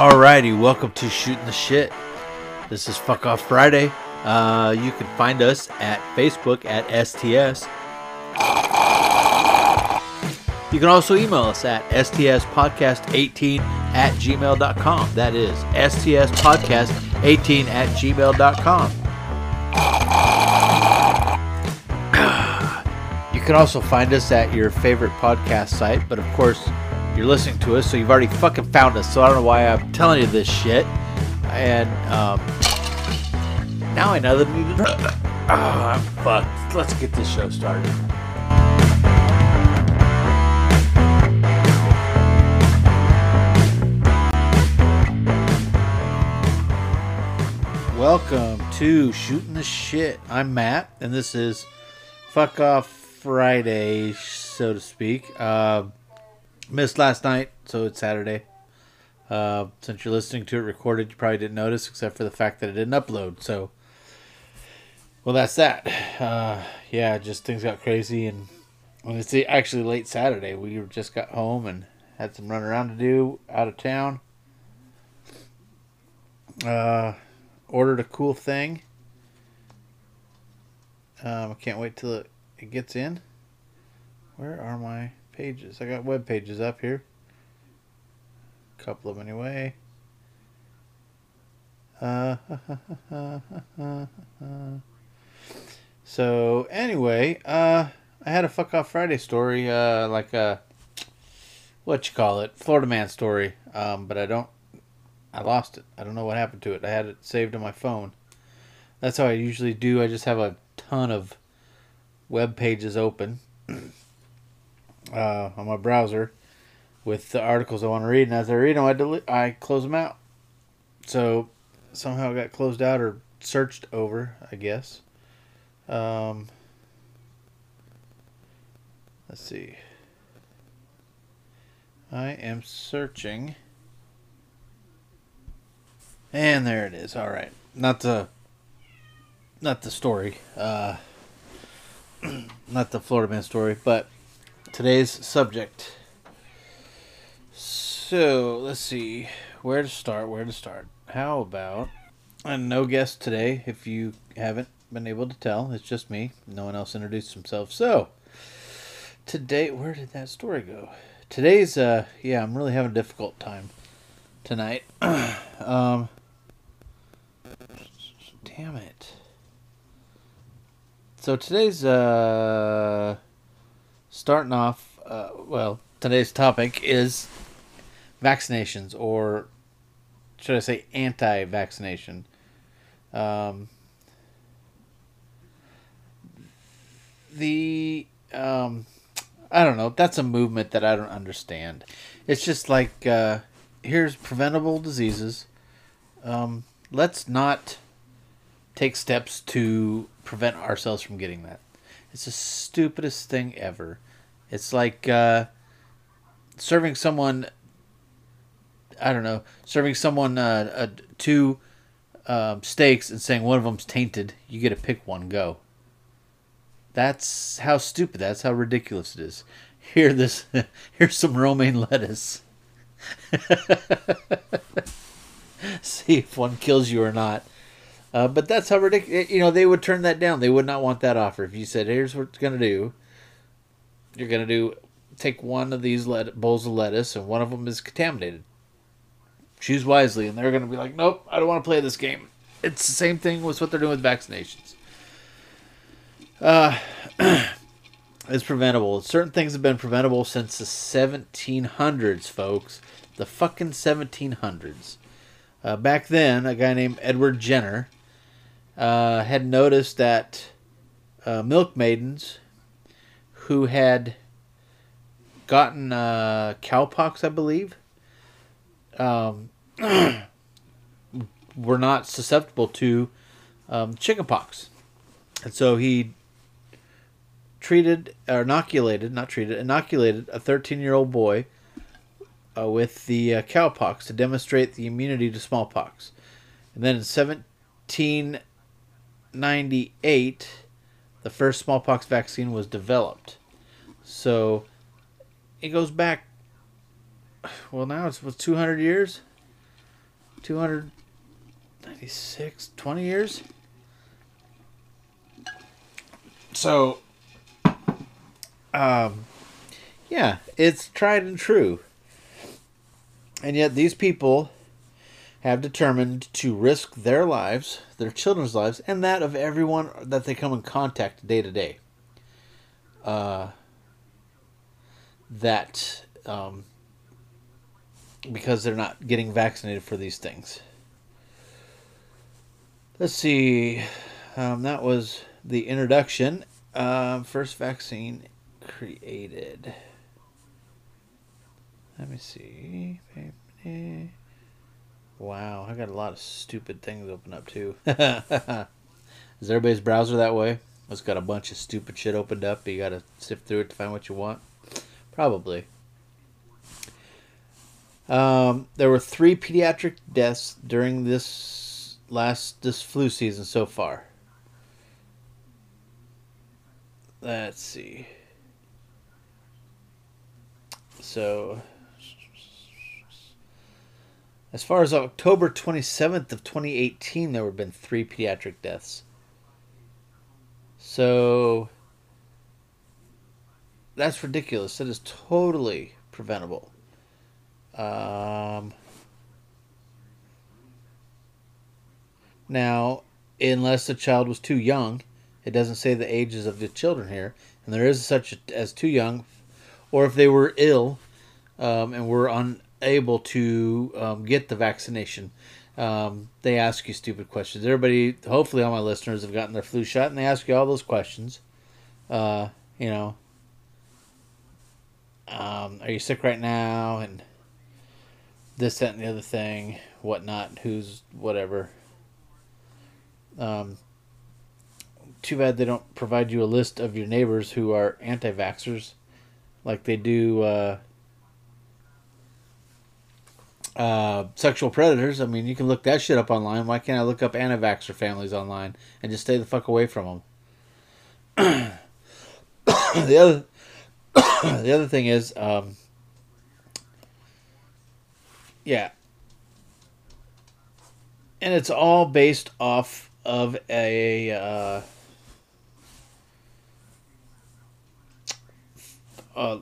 Alrighty, welcome to Shooting the Shit. This is Fuck Off Friday. Uh, you can find us at Facebook at STS. You can also email us at stspodcast18 at gmail.com. That is stspodcast18 at gmail.com. You can also find us at your favorite podcast site, but of course, you're listening to us, so you've already fucking found us. So I don't know why I'm telling you this shit. And um, now I know that we. Oh, I'm fucked. Let's get this show started. Welcome to Shooting the Shit. I'm Matt, and this is Fuck Off Friday, so to speak. Uh, missed last night, so it's Saturday. Uh, since you're listening to it recorded, you probably didn't notice, except for the fact that it didn't upload. So, well, that's that. Uh, yeah, just things got crazy, and it's actually late Saturday, we just got home and had some run around to do out of town. Uh, ordered a cool thing. Um, I can't wait till it, it gets in. Where are my pages? I got web pages up here. A couple of them anyway. So anyway, uh, I had a fuck off Friday story, uh, like a what you call it, Florida man story. Um, but I don't, I lost it. I don't know what happened to it. I had it saved on my phone. That's how I usually do. I just have a ton of web pages open uh, on my browser with the articles I want to read, and as I read them, I delete, I close them out. So somehow it got closed out or searched over, I guess. Um, let's see. I am searching. And there it is. All right. Not the not the story. Uh not the Florida man story, but today's subject. So, let's see where to start, where to start. How about and no guest today if you haven't been able to tell. It's just me. No one else introduced themselves. So, today where did that story go? Today's uh yeah, I'm really having a difficult time tonight. um damn it. So today's uh starting off uh well, today's topic is vaccinations or should I say anti-vaccination. Um the um I don't know. That's a movement that I don't understand. It's just like uh, here's preventable diseases. Um, let's not take steps to prevent ourselves from getting that. It's the stupidest thing ever. It's like uh, serving someone. I don't know, serving someone uh, uh, two um, steaks and saying one of them's tainted. You get to pick one. Go. That's how stupid. That's how ridiculous it is. Here, this. Here's some romaine lettuce. See if one kills you or not. Uh, but that's how ridiculous. You know, they would turn that down. They would not want that offer. If you said, "Here's what it's gonna do," you're gonna do take one of these let- bowls of lettuce, and one of them is contaminated. Choose wisely, and they're gonna be like, "Nope, I don't want to play this game." It's the same thing with what they're doing with vaccinations. Uh, it's preventable. Certain things have been preventable since the 1700s, folks. The fucking 1700s. Uh, back then, a guy named Edward Jenner uh, had noticed that uh, milk maidens who had gotten uh, cowpox, I believe, um, were not susceptible to um, chickenpox. And so he treated or inoculated, not treated, inoculated a 13 year old boy uh, with the uh, cowpox to demonstrate the immunity to smallpox. And then in 1798, the first smallpox vaccine was developed. So it goes back, well, now it's was 200 years. 296, 20 years. So, um, yeah, it's tried and true. And yet, these people have determined to risk their lives, their children's lives, and that of everyone that they come in contact day to day. Uh, that um, because they're not getting vaccinated for these things. Let's see. Um, that was the introduction. Uh, first vaccine created. Let me see. Wow, I got a lot of stupid things open up too. Is everybody's browser that way? It's got a bunch of stupid shit opened up. You gotta sift through it to find what you want. Probably. Um, there were three pediatric deaths during this last this flu season so far. Let's see. So, as far as October 27th of 2018, there have been three pediatric deaths. So, that's ridiculous. That is totally preventable. Um, now, unless the child was too young, it doesn't say the ages of the children here, and there is such as too young, or if they were ill um, and were unable to um, get the vaccination. Um, they ask you stupid questions. Everybody, hopefully, all my listeners have gotten their flu shot, and they ask you all those questions. Uh, you know, um, are you sick right now? And this, that, and the other thing, whatnot, who's whatever. Um, too bad they don't provide you a list of your neighbors who are anti vaxxers like they do uh, uh, sexual predators. I mean, you can look that shit up online. Why can't I look up anti vaxxer families online and just stay the fuck away from them? the other. the other thing is, um, yeah. And it's all based off of a uh, a,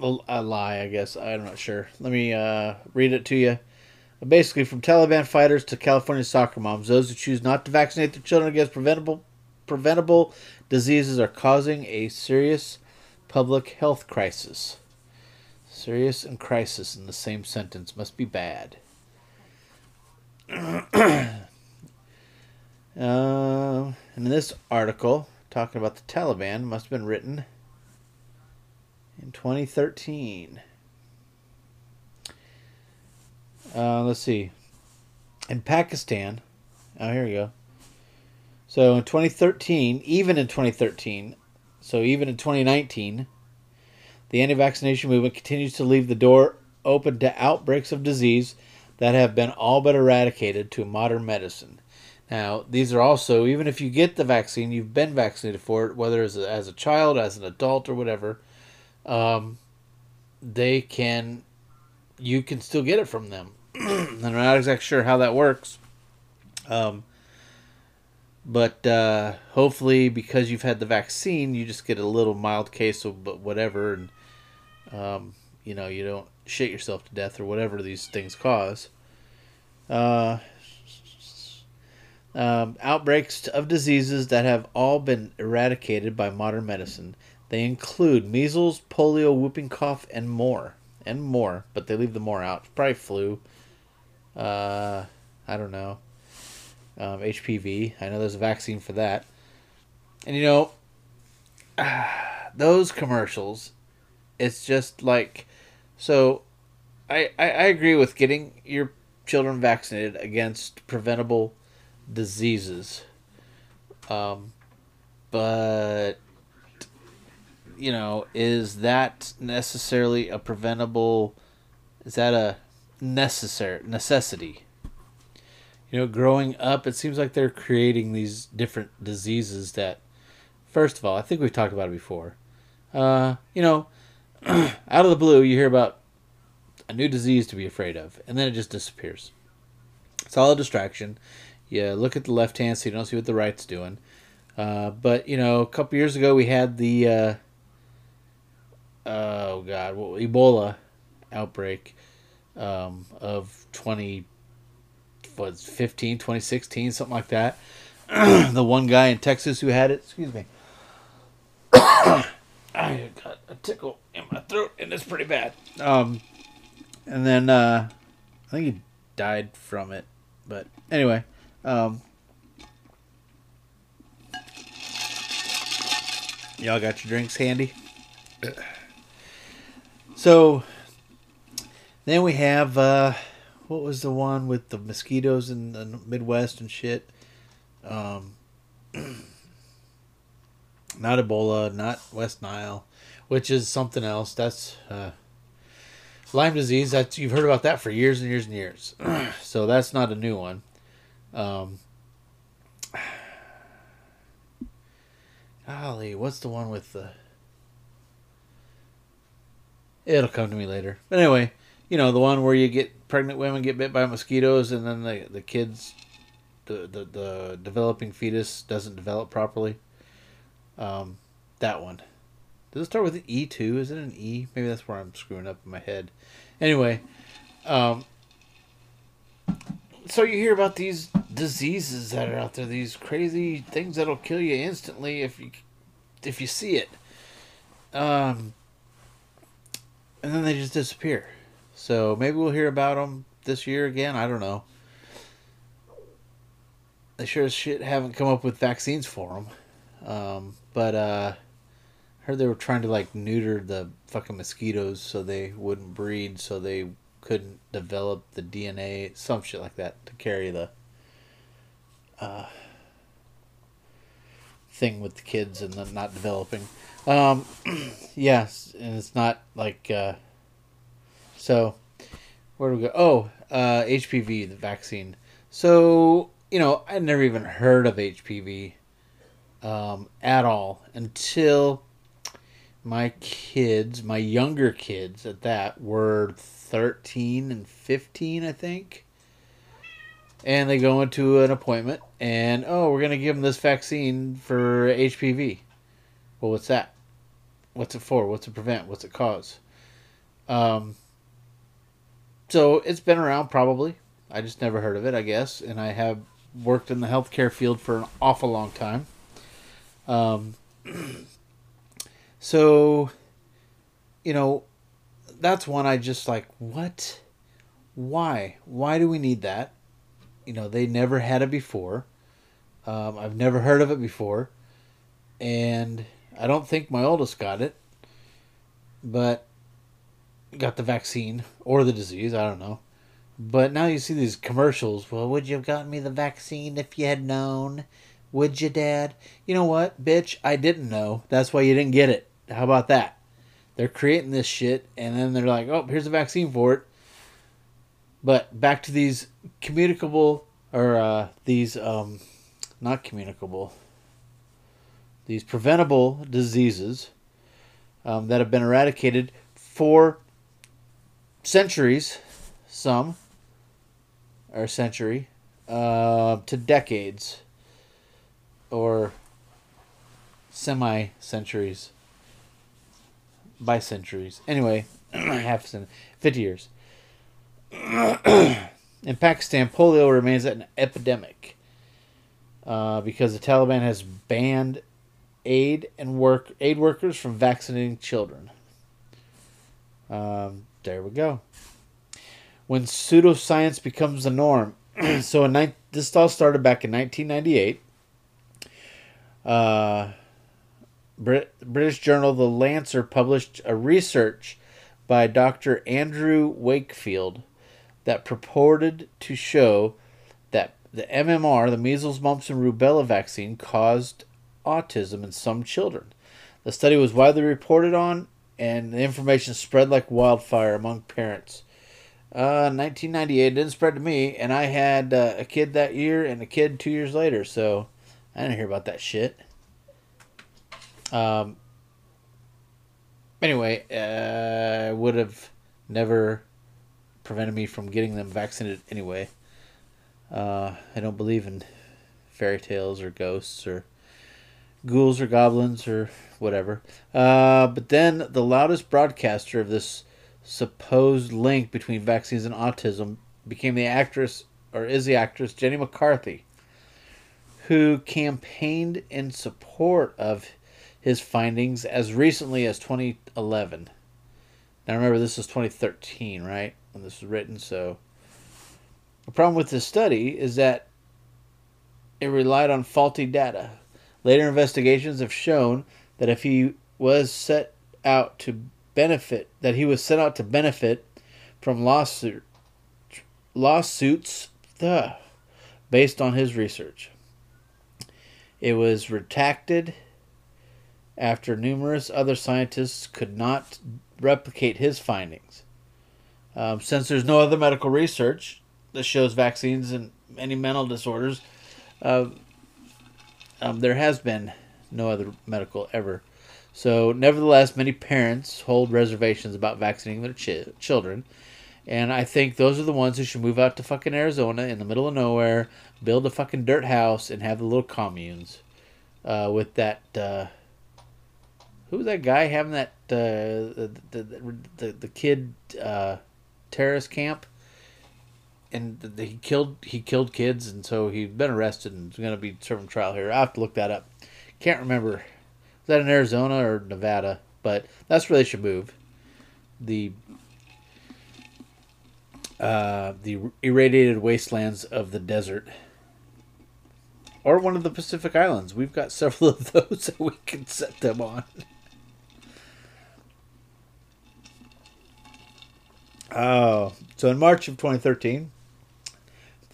a lie, I guess. I'm not sure. Let me uh, read it to you. Basically, from Taliban fighters to California soccer moms, those who choose not to vaccinate their children against preventable preventable diseases are causing a serious public health crisis. Serious and crisis in the same sentence must be bad. uh, and in this article, talking about the Taliban, must have been written in 2013. Uh, let's see. In Pakistan, oh, here we go. So in 2013, even in 2013, so even in 2019, the anti vaccination movement continues to leave the door open to outbreaks of disease that have been all but eradicated to modern medicine. Now, these are also, even if you get the vaccine, you've been vaccinated for it, whether as as a child, as an adult, or whatever, um, they can, you can still get it from them. I'm not exactly sure how that works. Um, but uh, hopefully, because you've had the vaccine, you just get a little mild case of but whatever, and um, you know, you don't shit yourself to death or whatever these things cause. Uh, um, outbreaks of diseases that have all been eradicated by modern medicine. They include measles, polio, whooping cough, and more. And more, but they leave the more out. Probably flu. Uh, I don't know. Um, HPV. I know there's a vaccine for that. And you know, those commercials it's just like so I, I, I agree with getting your children vaccinated against preventable diseases um, but you know is that necessarily a preventable is that a necessary necessity you know growing up it seems like they're creating these different diseases that first of all i think we've talked about it before uh, you know out of the blue, you hear about a new disease to be afraid of, and then it just disappears. It's all a distraction. You look at the left hand so you don't see what the right's doing. Uh, but you know, a couple years ago we had the uh, oh god, what, Ebola outbreak um, of 20 was 15 2016 something like that. The one guy in texas who had it excuse me. I got a tickle in my throat and it's pretty bad. Um, and then uh, i think he died from it but anyway um, y'all got your drinks handy so then we have uh, what was the one with the mosquitoes in the Midwest and shit? Um, not Ebola, not West Nile, which is something else. That's uh, Lyme disease. That's you've heard about that for years and years and years. so that's not a new one. Um, golly, what's the one with the? It'll come to me later. But anyway, you know the one where you get pregnant women get bit by mosquitoes and then the the kids the the, the developing fetus doesn't develop properly. Um, that one. Does it start with an e too? Is it an e? Maybe that's where i'm screwing up in my head. Anyway um, so you hear about these diseases that are out there these crazy things that'll kill you instantly if you if you see it. Um, and then they just disappear so maybe we'll hear about them this year again. I don't know. They sure as shit haven't come up with vaccines for them. Um, but uh, I heard they were trying to like neuter the fucking mosquitoes so they wouldn't breed, so they couldn't develop the DNA, some shit like that, to carry the uh, thing with the kids and them not developing. Um, yes, and it's not like. Uh, so, where do we go? Oh, uh, HPV, the vaccine. So, you know, I never even heard of HPV um, at all until my kids, my younger kids at that, were 13 and 15, I think. And they go into an appointment, and oh, we're to give them this vaccine for HPV. Well, what's that? What's it for? What's it prevent? What's it cause? Um, so it's been around probably. I just never heard of it, I guess, and I have worked in the healthcare field for an awful long time. Um, so, you know, that's one I just like, what? Why? Why do we need that? You know, they never had it before. Um, I've never heard of it before. And I don't think my oldest got it. But got the vaccine or the disease. I don't know. But now you see these commercials. Well, would you have gotten me the vaccine if you had known? Would you, Dad? You know what, bitch? I didn't know. That's why you didn't get it. How about that? They're creating this shit, and then they're like, oh, here's a vaccine for it. But back to these communicable, or uh, these, um, not communicable, these preventable diseases um, that have been eradicated for centuries, some, or century, uh, to decades, or semi centuries, by centuries. Anyway, half century, 50 years. In Pakistan, polio remains an epidemic uh, because the Taliban has banned aid and work aid workers from vaccinating children. Um, there we go. When pseudoscience becomes the norm. so in this all started back in 1998. Uh, Brit- British journal The Lancet published a research by Dr. Andrew Wakefield that purported to show that the MMR, the measles, mumps, and rubella vaccine, caused autism in some children. The study was widely reported on and the information spread like wildfire among parents. Uh, 1998 didn't spread to me, and I had uh, a kid that year and a kid two years later, so I didn't hear about that shit. Um. Anyway, uh, would have never prevented me from getting them vaccinated anyway. Uh, I don't believe in fairy tales or ghosts or ghouls or goblins or whatever. Uh, but then the loudest broadcaster of this supposed link between vaccines and autism became the actress, or is the actress, Jenny McCarthy, who campaigned in support of his findings as recently as 2011. Now remember, this was 2013, right? When this was written, so. The problem with this study is that it relied on faulty data. Later investigations have shown that if he was set out to benefit, that he was set out to benefit from lawsuit, lawsuits based on his research. It was retracted after numerous other scientists could not replicate his findings. Um, since there's no other medical research that shows vaccines and any mental disorders, uh, um, there has been no other medical ever. So, nevertheless, many parents hold reservations about vaccinating their ch- children. And I think those are the ones who should move out to fucking Arizona in the middle of nowhere, build a fucking dirt house, and have the little communes uh, with that. Uh, who was that guy having that uh, the, the, the the kid uh, terrorist camp? And he killed he killed kids, and so he's been arrested and is going to be serving trial here. I have to look that up. Can't remember. Was that in Arizona or Nevada? But that's where they should move. The uh, the irradiated wastelands of the desert or one of the Pacific Islands. We've got several of those that we can set them on. Oh, so in March of 2013,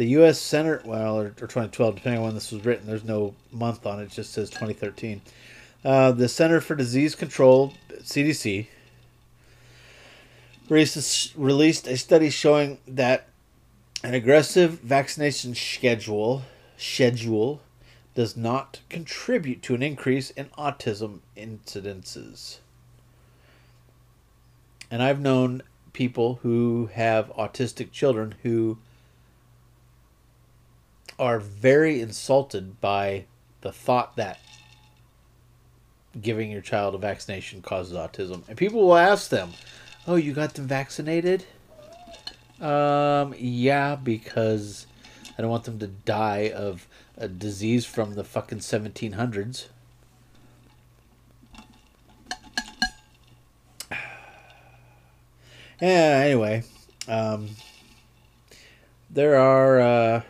the U.S. Senate, well, or, or 2012, depending on when this was written, there's no month on it, it just says 2013. Uh, the Center for Disease Control, CDC, released a study showing that an aggressive vaccination schedule schedule does not contribute to an increase in autism incidences. And I've known people who have autistic children who are very insulted by the thought that giving your child a vaccination causes autism. And people will ask them, "Oh, you got them vaccinated?" Um, yeah, because I don't want them to die of a disease from the fucking 1700s. Yeah, anyway, um, there are uh,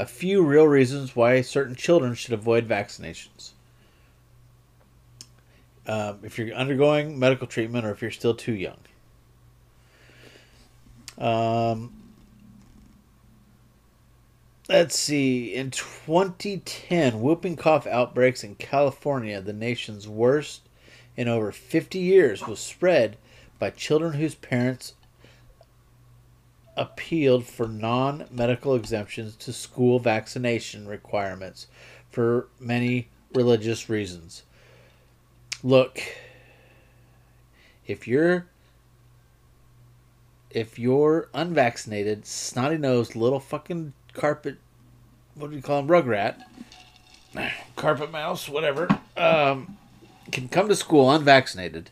a few real reasons why certain children should avoid vaccinations. Um, if you're undergoing medical treatment or if you're still too young. Um, let's see. In 2010, whooping cough outbreaks in California, the nation's worst in over 50 years, was spread by children whose parents appealed for non medical exemptions to school vaccination requirements for many religious reasons. Look, if you're if you're unvaccinated, snotty nosed little fucking carpet what do you call him, rugrat, carpet mouse, whatever, um, can come to school unvaccinated.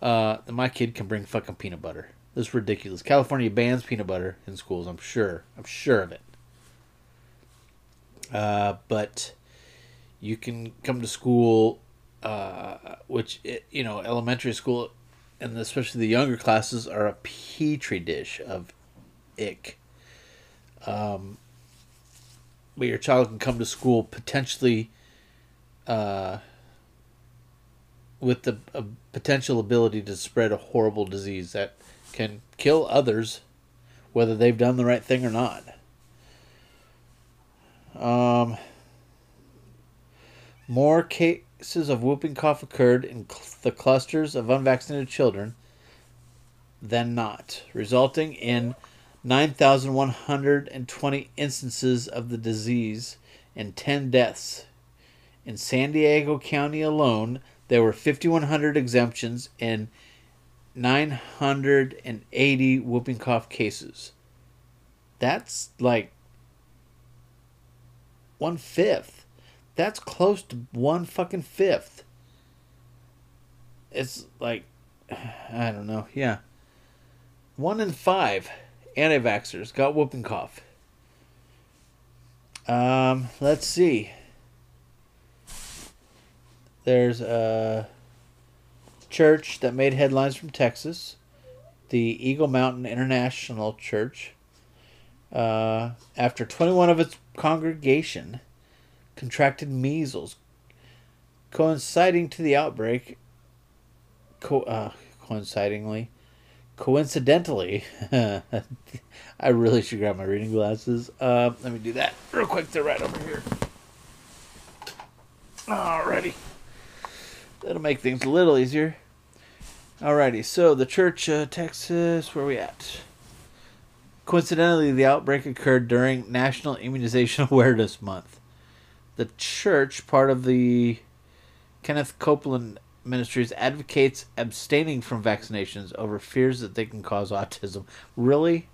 Uh, my kid can bring fucking peanut butter. Is ridiculous. California bans peanut butter in schools. I'm sure. I'm sure of it. Uh, but you can come to school, uh, which you know, elementary school, and especially the younger classes are a petri dish of ick. Um, but your child can come to school potentially uh, with the potential ability to spread a horrible disease that can kill others, whether they've done the right thing or not. Um, more cases of whooping cough occurred in cl- the clusters of unvaccinated children than not, resulting in 9,120 instances of the disease and 10 deaths. In San Diego County alone, there were 5,100 exemptions and 980 whooping cough cases. That's like One fifth. That's close to one fucking fifth. It's like, I don't know. Yeah. One in five anti vaxxers got whooping cough. Um, let's see. There's a church that made headlines from Texas, the Eagle Mountain International Church. Uh, after 21 of its congregation contracted measles, coinciding to the outbreak, co- uh, coincidingly, coincidentally, I really should grab my reading glasses. Uh, let me do that real quick. They're right over here. Alrighty. That'll make things a little easier. Alrighty, so the church, uh, Texas, where we at? Coincidentally, the outbreak occurred during National Immunization Awareness Month. The church, part of the Kenneth Copeland Ministries, advocates abstaining from vaccinations over fears that they can cause autism. Really?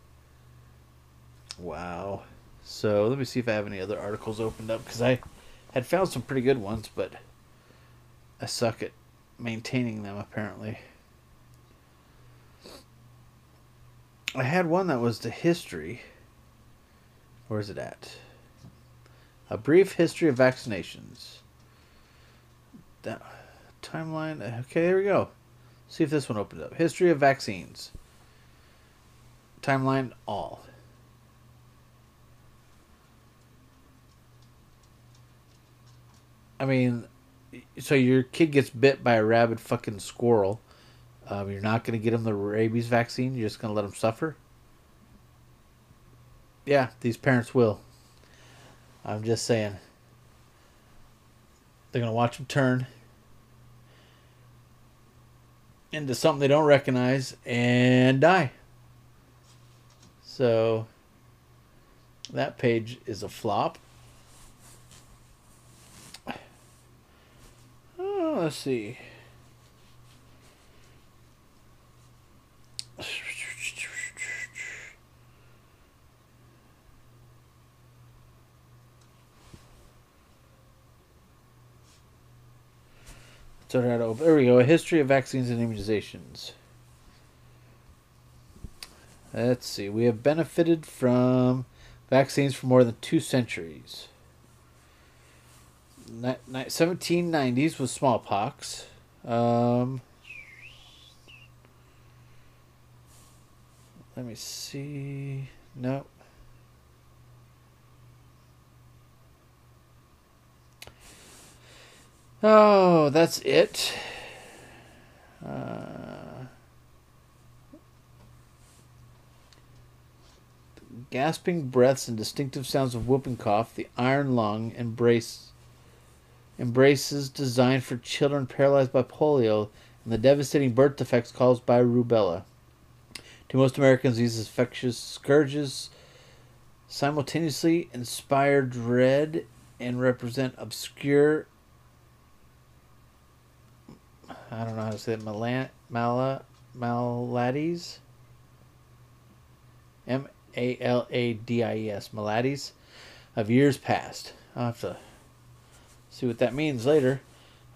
Wow. So let me see if I have any other articles opened up because I had found some pretty good ones, but I suck at maintaining them apparently. I had one that was the history. Where's it at? A brief history of vaccinations. That timeline. Uh, okay, there we go. See if this one opens up. History of vaccines. Timeline all. I mean, so your kid gets bit by a rabid fucking squirrel. Um, you're not going to get him the rabies vaccine. You're just going to let him suffer. Yeah, these parents will. I'm just saying. They're going to watch him turn into something they don't recognize and die. So that page is a flop. Let's see. So there we go. A history of vaccines and immunizations. Let's see. We have benefited from vaccines for more than two centuries. 1790s was smallpox. Um, let me see. Nope. Oh, that's it. Uh, gasping breaths and distinctive sounds of whooping cough, the iron lung embrace embraces designed for children paralyzed by polio and the devastating birth defects caused by rubella. To most Americans, these infectious scourges simultaneously inspire dread and represent obscure I don't know how to say it, Malan, Mala, Maladies. M A L A D I E S, Maladies of years past. I'll have to see what that means later.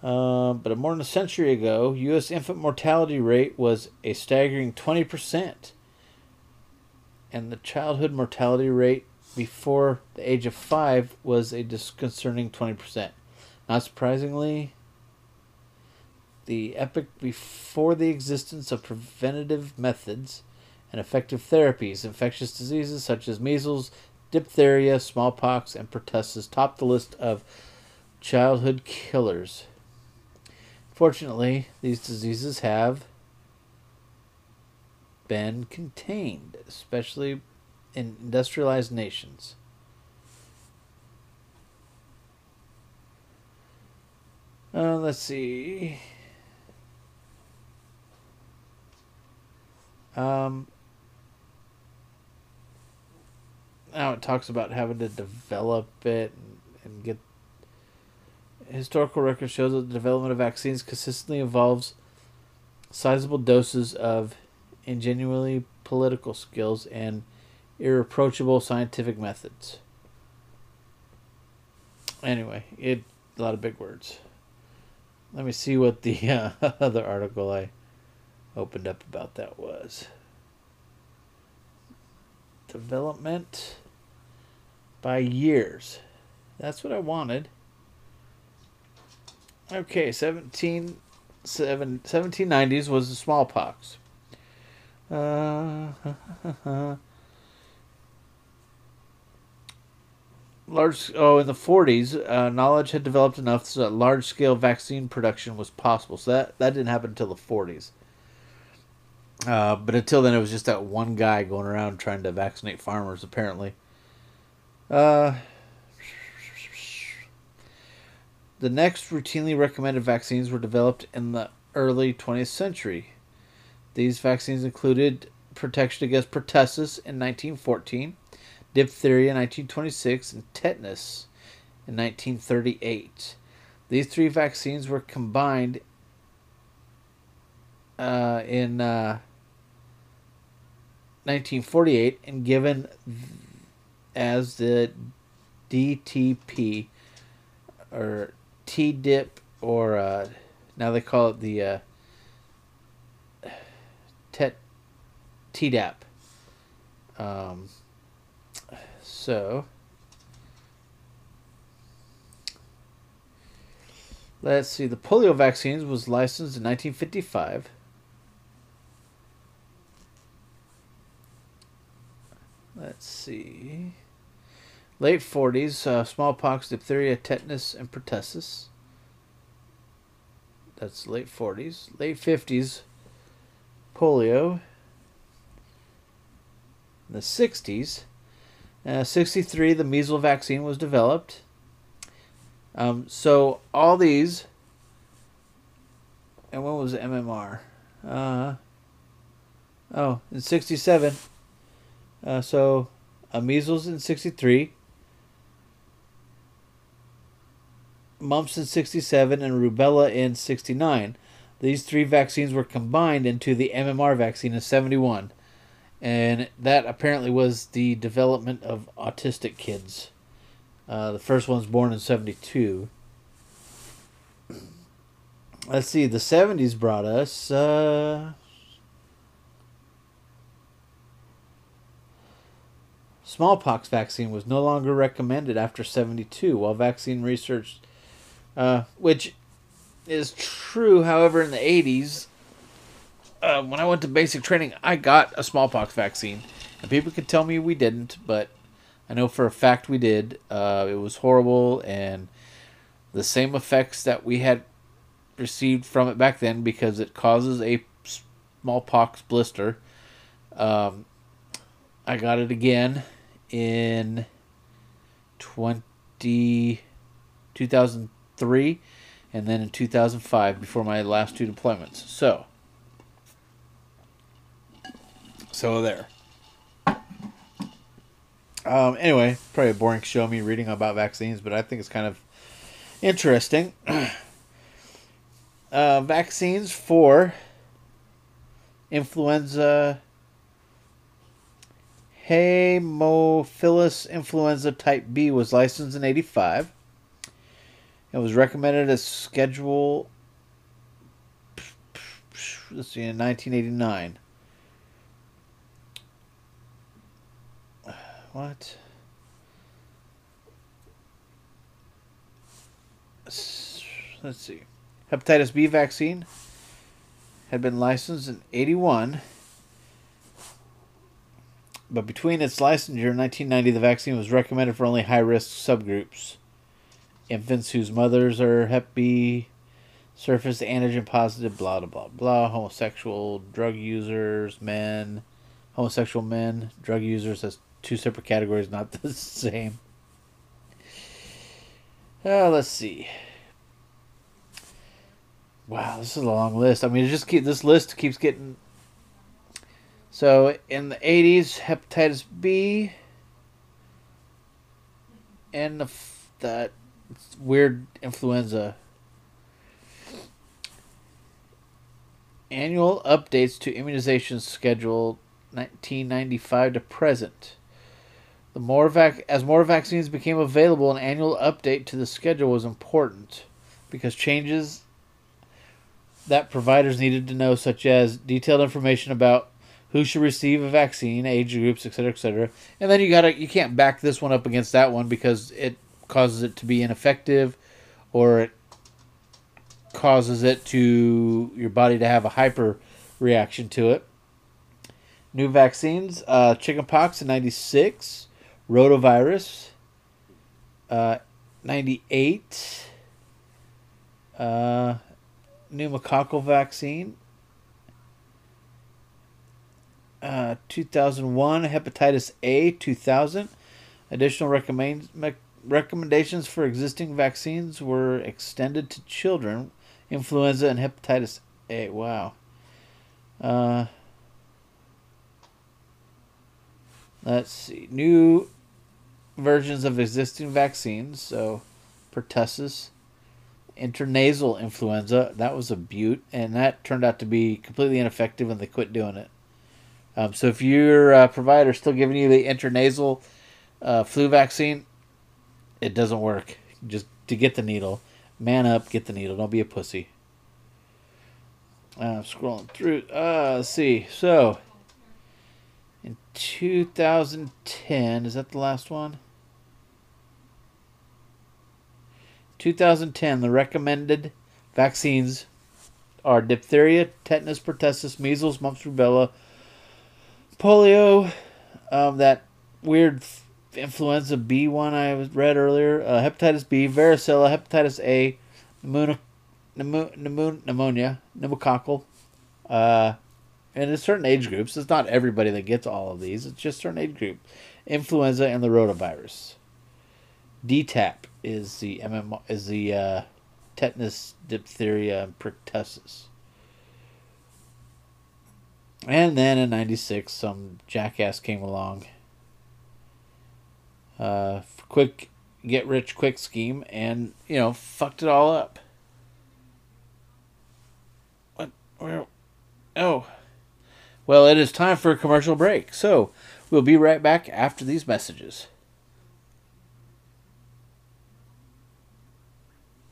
Uh, but more than a century ago, U.S. infant mortality rate was a staggering 20%. And the childhood mortality rate before the age of five was a disconcerting 20%. Not surprisingly, the epoch before the existence of preventative methods and effective therapies. Infectious diseases such as measles, diphtheria, smallpox, and pertussis topped the list of childhood killers. Fortunately, these diseases have been contained, especially in industrialized nations. Uh, let's see. Um, now it talks about having to develop it and, and get historical record shows that the development of vaccines consistently involves sizable doses of ingenuinely political skills and irreproachable scientific methods. Anyway, it a lot of big words. Let me see what the uh, other article I opened up about that was. Development by years. That's what I wanted. Okay, 17, seven, 1790s was the smallpox. Uh, large oh in the 40s uh, knowledge had developed enough so that large scale vaccine production was possible. So that that didn't happen until the 40s uh, but until then it was just that one guy going around trying to vaccinate farmers apparently. Uh, the next routinely recommended vaccines were developed in the early 20th century these vaccines included protection against pertussis in 1914 diphtheria in 1926, and tetanus in 1938. These three vaccines were combined uh, in uh, 1948 and given as the DTP or TDIP or uh, now they call it the uh, TET TDAP. Um, so let's see. The polio vaccines was licensed in 1955. Let's see. Late 40s, uh, smallpox, diphtheria, tetanus, and pertussis. That's late 40s. Late 50s, polio. In the 60s, uh, 63, the measles vaccine was developed. Um, so all these, and when was MMR? Uh, oh, in 67. Uh, so uh, measles in 63, mumps in 67, and rubella in 69. These three vaccines were combined into the MMR vaccine in 71 and that apparently was the development of autistic kids. Uh, the first one's born in 72. Let's see, the 70s brought us. Uh, smallpox vaccine was no longer recommended after 72, while vaccine research, uh, which is true, however, in the 80s, uh, when I went to basic training, I got a smallpox vaccine, and people could tell me we didn't, but I know for a fact we did. Uh, it was horrible, and the same effects that we had received from it back then because it causes a smallpox blister. Um, I got it again in 20, 2003 and then in 2005 before my last two deployments. So, So there. Um, anyway, probably a boring show me reading about vaccines, but I think it's kind of interesting. uh, vaccines for influenza, Haemophilus influenza type B was licensed in 85. It was recommended as schedule let's see in 1989. what? Let's see. Hepatitis B vaccine had been licensed in 81. But between its licensure in 1990, the vaccine was recommended for only high risk subgroups infants whose mothers are Hep B, surface antigen positive, blah, blah, blah, blah, homosexual, drug users, men, homosexual men, drug users as two separate categories, not the same. Uh, let's see. Wow, this is a long list. I mean, it just keep this list keeps getting. So in the eighties, hepatitis B, and the that weird influenza. Annual updates to immunization schedule 1995 to present. The more vac- as more vaccines became available, an annual update to the schedule was important because changes that providers needed to know, such as detailed information about who should receive a vaccine, age groups, etc., etc. And then you gotta you can't back this one up against that one because it causes it to be ineffective, or it causes it to your body to have a hyper reaction to it. New vaccines: uh, chickenpox in '96, rotavirus, uh, '98, uh, pneumococcal vaccine, uh, 2001, hepatitis A, 2000. Additional recommend, recommendations for existing vaccines were extended to children, influenza, and hepatitis A. Wow. Uh, let's see. New versions of existing vaccines. So, pertussis, intranasal influenza. That was a butte, and that turned out to be completely ineffective, and they quit doing it. Um, so if your uh, provider is still giving you the intranasal uh, flu vaccine, it doesn't work. Just to get the needle, man up, get the needle. Don't be a pussy. I'm uh, scrolling through. Uh, let's see. So in 2010, is that the last one? 2010, the recommended vaccines are diphtheria, tetanus, pertussis, measles, mumps, rubella, polio, um, that weird influenza B one I read earlier, uh, hepatitis B, varicella, hepatitis A, pneumonia, pneumonia, pneumococcal, uh, and in certain age groups. It's not everybody that gets all of these. It's just certain age group. Influenza and the rotavirus. DTaP is the MM is the uh, tetanus, diphtheria, and pertussis. And then in 96, some jackass came along. Uh, quick, get rich quick scheme and, you know, fucked it all up. What? Where? Oh. Well, it is time for a commercial break. So, we'll be right back after these messages.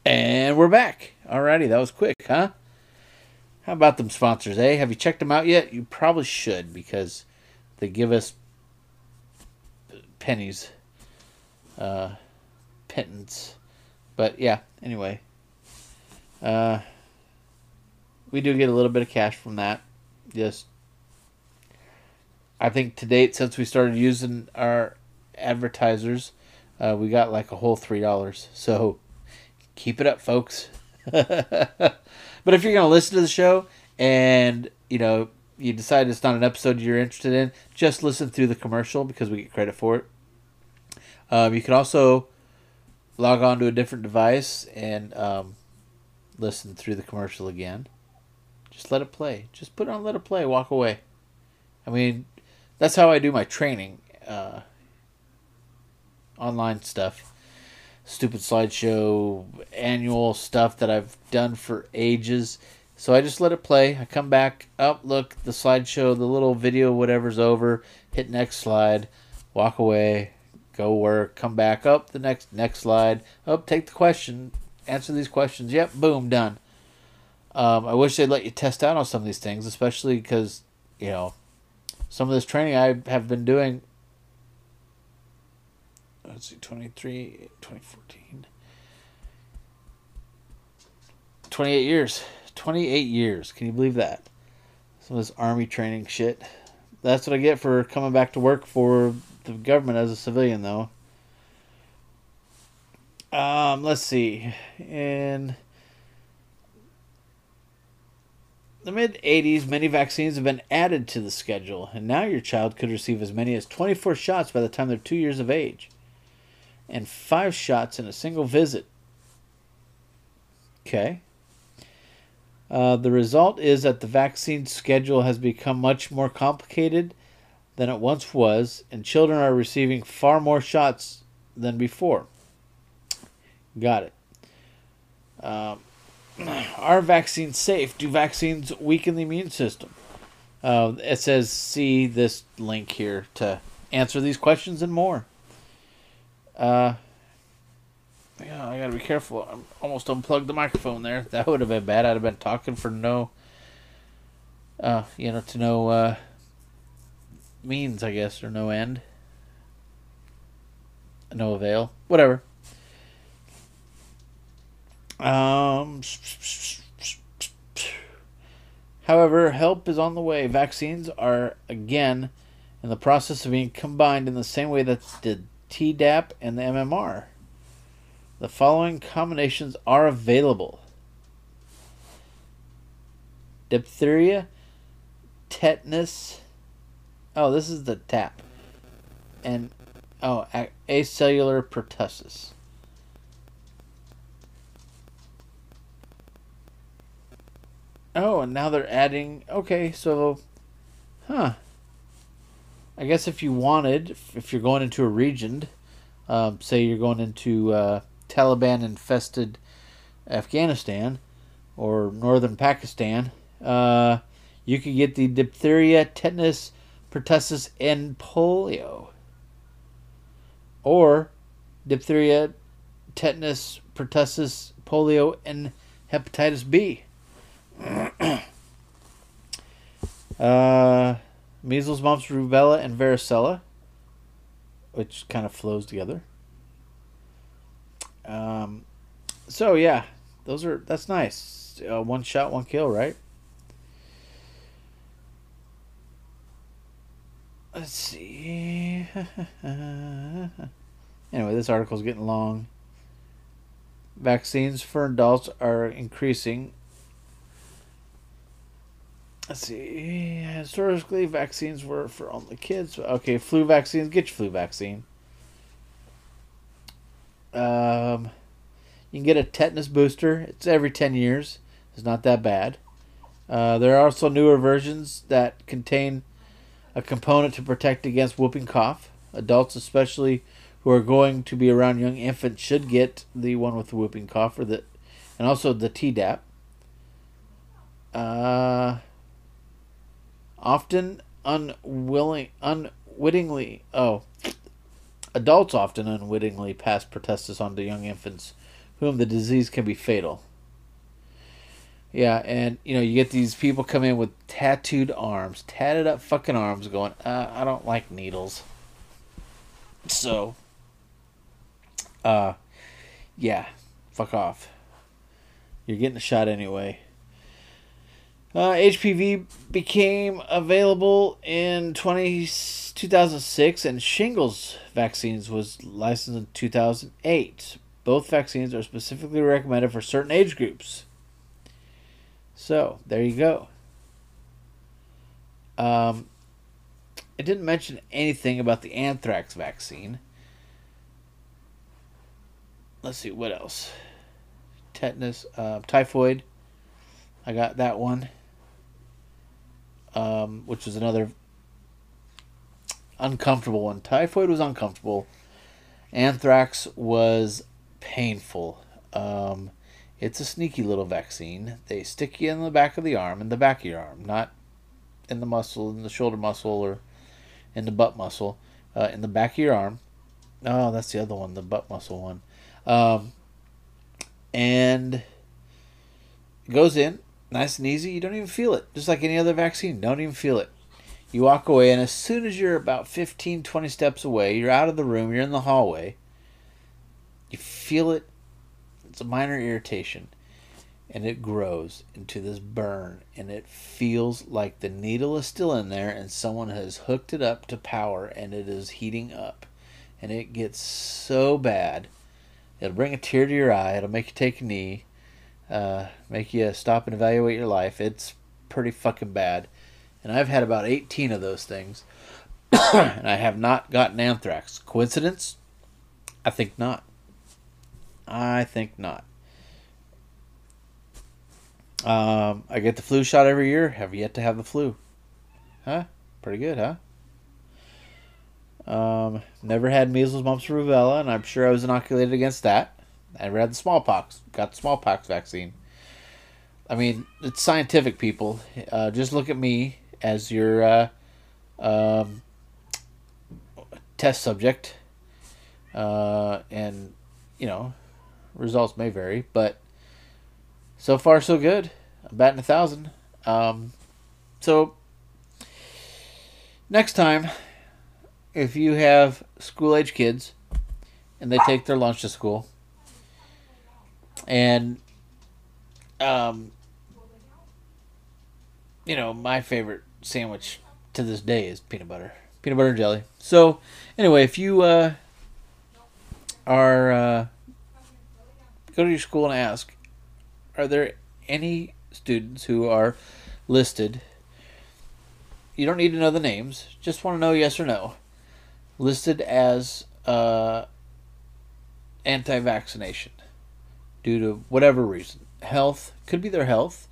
And we're back. Alrighty, that was quick, huh? How about them sponsors, eh? Have you checked them out yet? You probably should because they give us pennies, uh, pittance. But yeah, anyway, uh, we do get a little bit of cash from that. Just, I think to date, since we started using our advertisers, uh, we got like a whole three dollars. So keep it up, folks. But if you're going to listen to the show and, you know, you decide it's not an episode you're interested in, just listen through the commercial because we get credit for it. Um, you can also log on to a different device and um, listen through the commercial again. Just let it play. Just put it on let it play. Walk away. I mean, that's how I do my training. Uh, online stuff stupid slideshow annual stuff that I've done for ages. So I just let it play. I come back, up, oh, look, the slideshow, the little video, whatever's over, hit next slide, walk away, go work, come back, up, the next next slide, up, take the question, answer these questions. Yep, boom, done. Um, I wish they'd let you test out on some of these things, especially because, you know, some of this training I have been doing let's see, 23, 2014. 28 years. 28 years. Can you believe that? Some of this army training shit. That's what I get for coming back to work for the government as a civilian, though. Um, let's see. In the mid 80s, many vaccines have been added to the schedule, and now your child could receive as many as 24 shots by the time they're two years of age and five shots in a single visit. Okay. Uh, the result is that the vaccine schedule has become much more complicated than it once was, and children are receiving far more shots than before. Got it. Um, are vaccines safe? Do vaccines weaken the immune system? Uh, it says see this link here to answer these questions and more. Uh, yeah, I gotta be careful. I almost unplugged the microphone there. That would have been bad. I'd have been talking for no, uh, you know, to no uh, means, I guess, or no end, no avail, whatever. Um. However, help is on the way. Vaccines are again in the process of being combined in the same way that the Tdap and the MMR. The following combinations are available diphtheria, tetanus. Oh, this is the TAP. And, oh, acellular pertussis. Oh, and now they're adding. Okay, so. Huh. I guess if you wanted, if you're going into a region, um, say you're going into uh, Taliban infested Afghanistan or northern Pakistan, uh, you could get the diphtheria, tetanus, pertussis, and polio. Or diphtheria, tetanus, pertussis, polio, and hepatitis B. uh, measles, mumps, rubella, and varicella, which kind of flows together. Um, so yeah, those are that's nice. Uh, one shot, one kill, right? Let's see. anyway, this article's getting long. Vaccines for adults are increasing Let's see. Historically, vaccines were for only kids. Okay, flu vaccines. Get your flu vaccine. Um, you can get a tetanus booster. It's every 10 years. It's not that bad. Uh, there are also newer versions that contain a component to protect against whooping cough. Adults, especially who are going to be around young infants, should get the one with the whooping cough or the, and also the Tdap. Uh, often unwilling, unwittingly, oh, adults often unwittingly pass pertussis on to young infants, whom the disease can be fatal. Yeah, and you know you get these people come in with tattooed arms, tatted up fucking arms, going, uh, "I don't like needles." So, uh, yeah, fuck off. You're getting a shot anyway. Uh, HPV became available in 20, 2006, and shingles vaccines was licensed in 2008. Both vaccines are specifically recommended for certain age groups. So, there you go. Um, didn't mention anything about the anthrax vaccine. Let's see, what else? Tetanus, uh, typhoid. I got that one um, which was another uncomfortable one. Typhoid was uncomfortable. Anthrax was painful. Um, it's a sneaky little vaccine. They stick you in the back of the arm, in the back of your arm, not in the muscle, in the shoulder muscle, or in the butt muscle, uh, in the back of your arm. Oh, that's the other one, the butt muscle one. Um, and it goes in, nice and easy. You don't even feel it. Just like any other vaccine, don't even feel it. You walk away, and as soon as you're about 15, 20 steps away, you're out of the room, you're in the hallway, you feel it. It's a minor irritation. And it grows into this burn, and it feels like the needle is still in there, and someone has hooked it up to power, and it is heating up. And it gets so bad. It'll bring a tear to your eye, it'll make you take a knee uh, make you stop and evaluate your life. It's pretty fucking bad. And I've had about 18 of those things. and I have not gotten anthrax. Coincidence? I think not. I think not. Um, I get the flu shot every year. Have yet to have the flu. Huh? Pretty good, huh? Um, never had measles, mumps, rubella, and I'm sure I was inoculated against that. I never had the smallpox. Got the smallpox vaccine. I mean, it's scientific, people. Uh, just look at me as your uh, um, test subject, uh, and you know, results may vary, but so far so good. I'm batting a thousand. Um, so next time, if you have school age kids and they take their lunch to school, and um, you know, my favorite sandwich to this day is peanut butter, peanut butter and jelly. So anyway, if you uh, are uh, go to your school and ask, are there any students who are listed? You don't need to know the names. Just want to know yes or no. Listed as uh, anti-vaccination due to whatever reason. Health could be their health.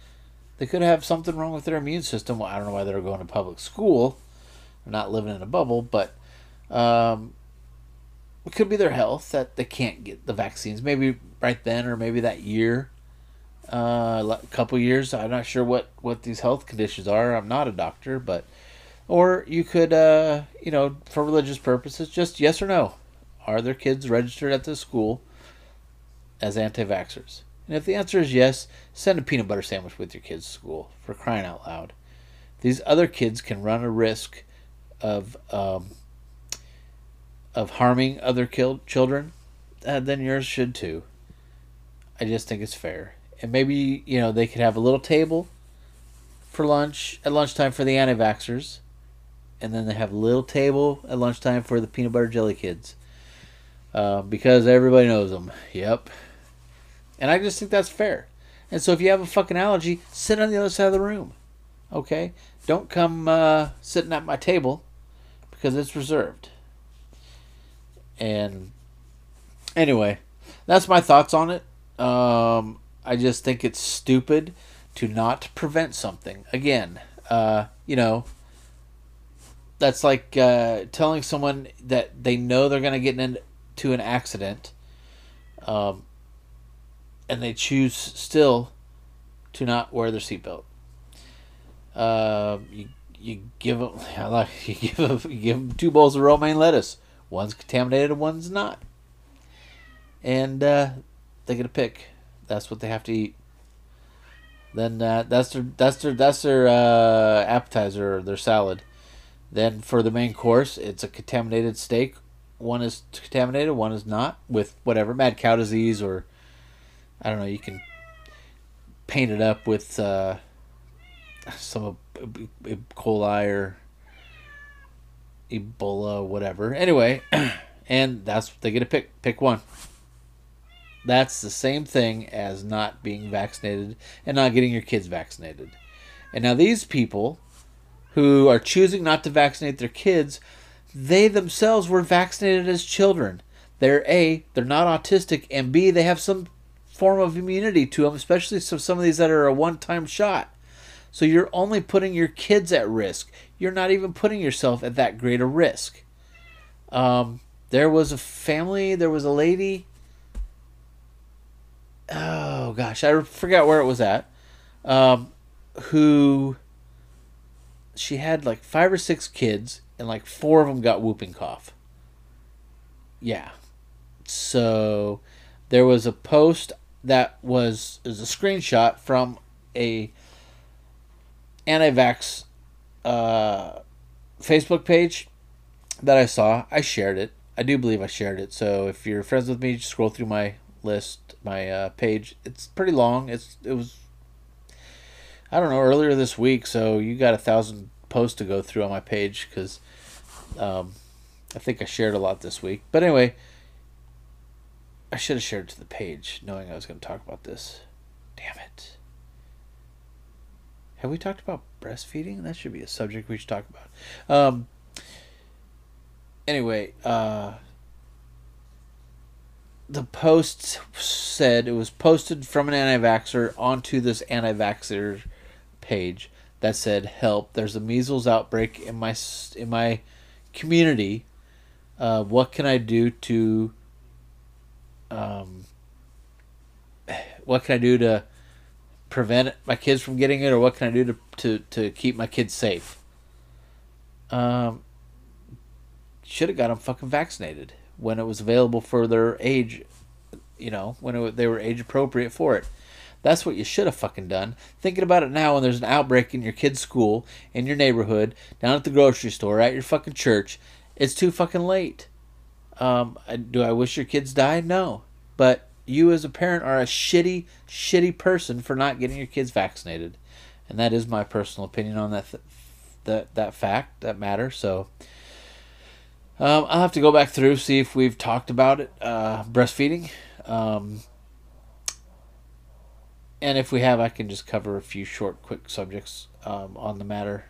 They could have something wrong with their immune system. Well, I don't know why they're going to public school. They're not living in a bubble, but um, it could be their health that they can't get the vaccines. Maybe right then, or maybe that year, uh, a couple years. I'm not sure what what these health conditions are. I'm not a doctor, but or you could, uh, you know, for religious purposes, just yes or no. Are their kids registered at the school as anti-vaxxers? And if the answer is yes, send a peanut butter sandwich with your kids to school for crying out loud. These other kids can run a risk of um, of harming other killed children, uh, then yours should too. I just think it's fair. And maybe, you know, they could have a little table for lunch at lunchtime for the anti vaxxers. And then they have a little table at lunchtime for the peanut butter jelly kids. Uh, because everybody knows them. Yep. And I just think that's fair. And so if you have a fucking allergy, sit on the other side of the room. Okay? Don't come uh, sitting at my table because it's reserved. And anyway, that's my thoughts on it. Um, I just think it's stupid to not prevent something. Again, uh, you know, that's like uh, telling someone that they know they're going to get into an accident, um, and they choose still to not wear their seatbelt. Uh, you you give them you give them, you give them two bowls of romaine lettuce. One's contaminated, and one's not. And uh, they get a pick. That's what they have to eat. Then uh, that's their that's their that's their uh, appetizer or their salad. Then for the main course, it's a contaminated steak. One is contaminated, one is not, with whatever mad cow disease or I don't know. You can paint it up with uh, some E. coli or Ebola, whatever. Anyway, and that's what they get to pick pick one. That's the same thing as not being vaccinated and not getting your kids vaccinated. And now these people who are choosing not to vaccinate their kids, they themselves were vaccinated as children. They're A, they're not autistic, and B, they have some form of immunity to them, especially some of these that are a one time shot. So you're only putting your kids at risk. You're not even putting yourself at that great a risk. Um, there was a family, there was a lady. Oh gosh, I forgot where it was at. Um, who she had like five or six kids, and like four of them got whooping cough. Yeah. So there was a post that was is a screenshot from a anti-vax uh, Facebook page that I saw. I shared it. I do believe I shared it. So if you're friends with me, just scroll through my list, my uh, page. It's pretty long. It's it was I don't know earlier this week. So you got a thousand posts to go through on my page because um, I think I shared a lot this week. But anyway, I should have shared it to the page, knowing I was going to talk about this. Damn it. Have we talked about breastfeeding? That should be a subject we should talk about. Um, anyway, uh, the post said it was posted from an anti-vaxxer onto this anti-vaxxer page that said, "Help! There's a measles outbreak in my in my community. Uh, what can I do to um, what can I do to prevent my kids from getting it, or what can I do to to, to keep my kids safe? Um, should have got them fucking vaccinated when it was available for their age. You know, when it, they were age appropriate for it. That's what you should have fucking done. Thinking about it now when there's an outbreak in your kid's school, in your neighborhood, down at the grocery store, at your fucking church, it's too fucking late. Um, do I wish your kids died? No. But you as a parent are a shitty, shitty person for not getting your kids vaccinated. And that is my personal opinion on that th- that that fact, that matter. So um, I'll have to go back through see if we've talked about it, uh, breastfeeding. Um, and if we have, I can just cover a few short, quick subjects um, on the matter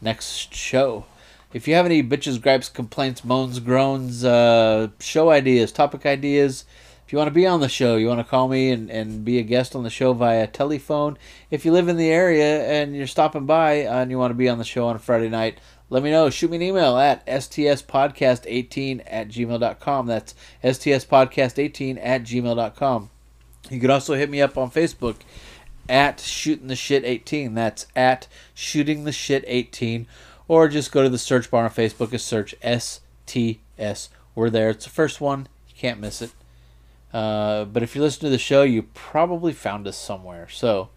next show. If you have any bitches, gripes, complaints, moans, groans, uh, show ideas, topic ideas, if you want to be on the show, you want to call me and, and be a guest on the show via telephone. If you live in the area and you're stopping by and you want to be on the show on a Friday night, let me know. Shoot me an email at stspodcast18 at gmail.com. That's stspodcast18 at gmail.com. You can also hit me up on Facebook at shooting the shit 18. That's at shooting the shit 18. Or just go to the search bar on Facebook and search STS. We're there. It's the first one. You can't miss it. Uh, but if you listen to the show, you probably found us somewhere. So,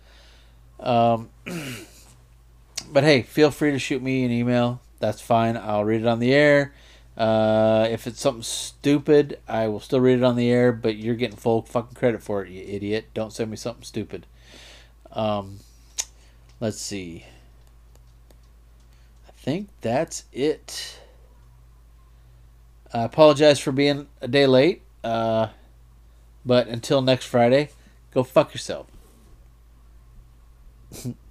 um, but hey, feel free to shoot me an email. That's fine. I'll read it on the air. Uh, if it's something stupid, I will still read it on the air, but you're getting full fucking credit for it, you idiot. Don't send me something stupid. Um, let's see. I think that's it. I apologize for being a day late. Uh, but until next Friday, go fuck yourself.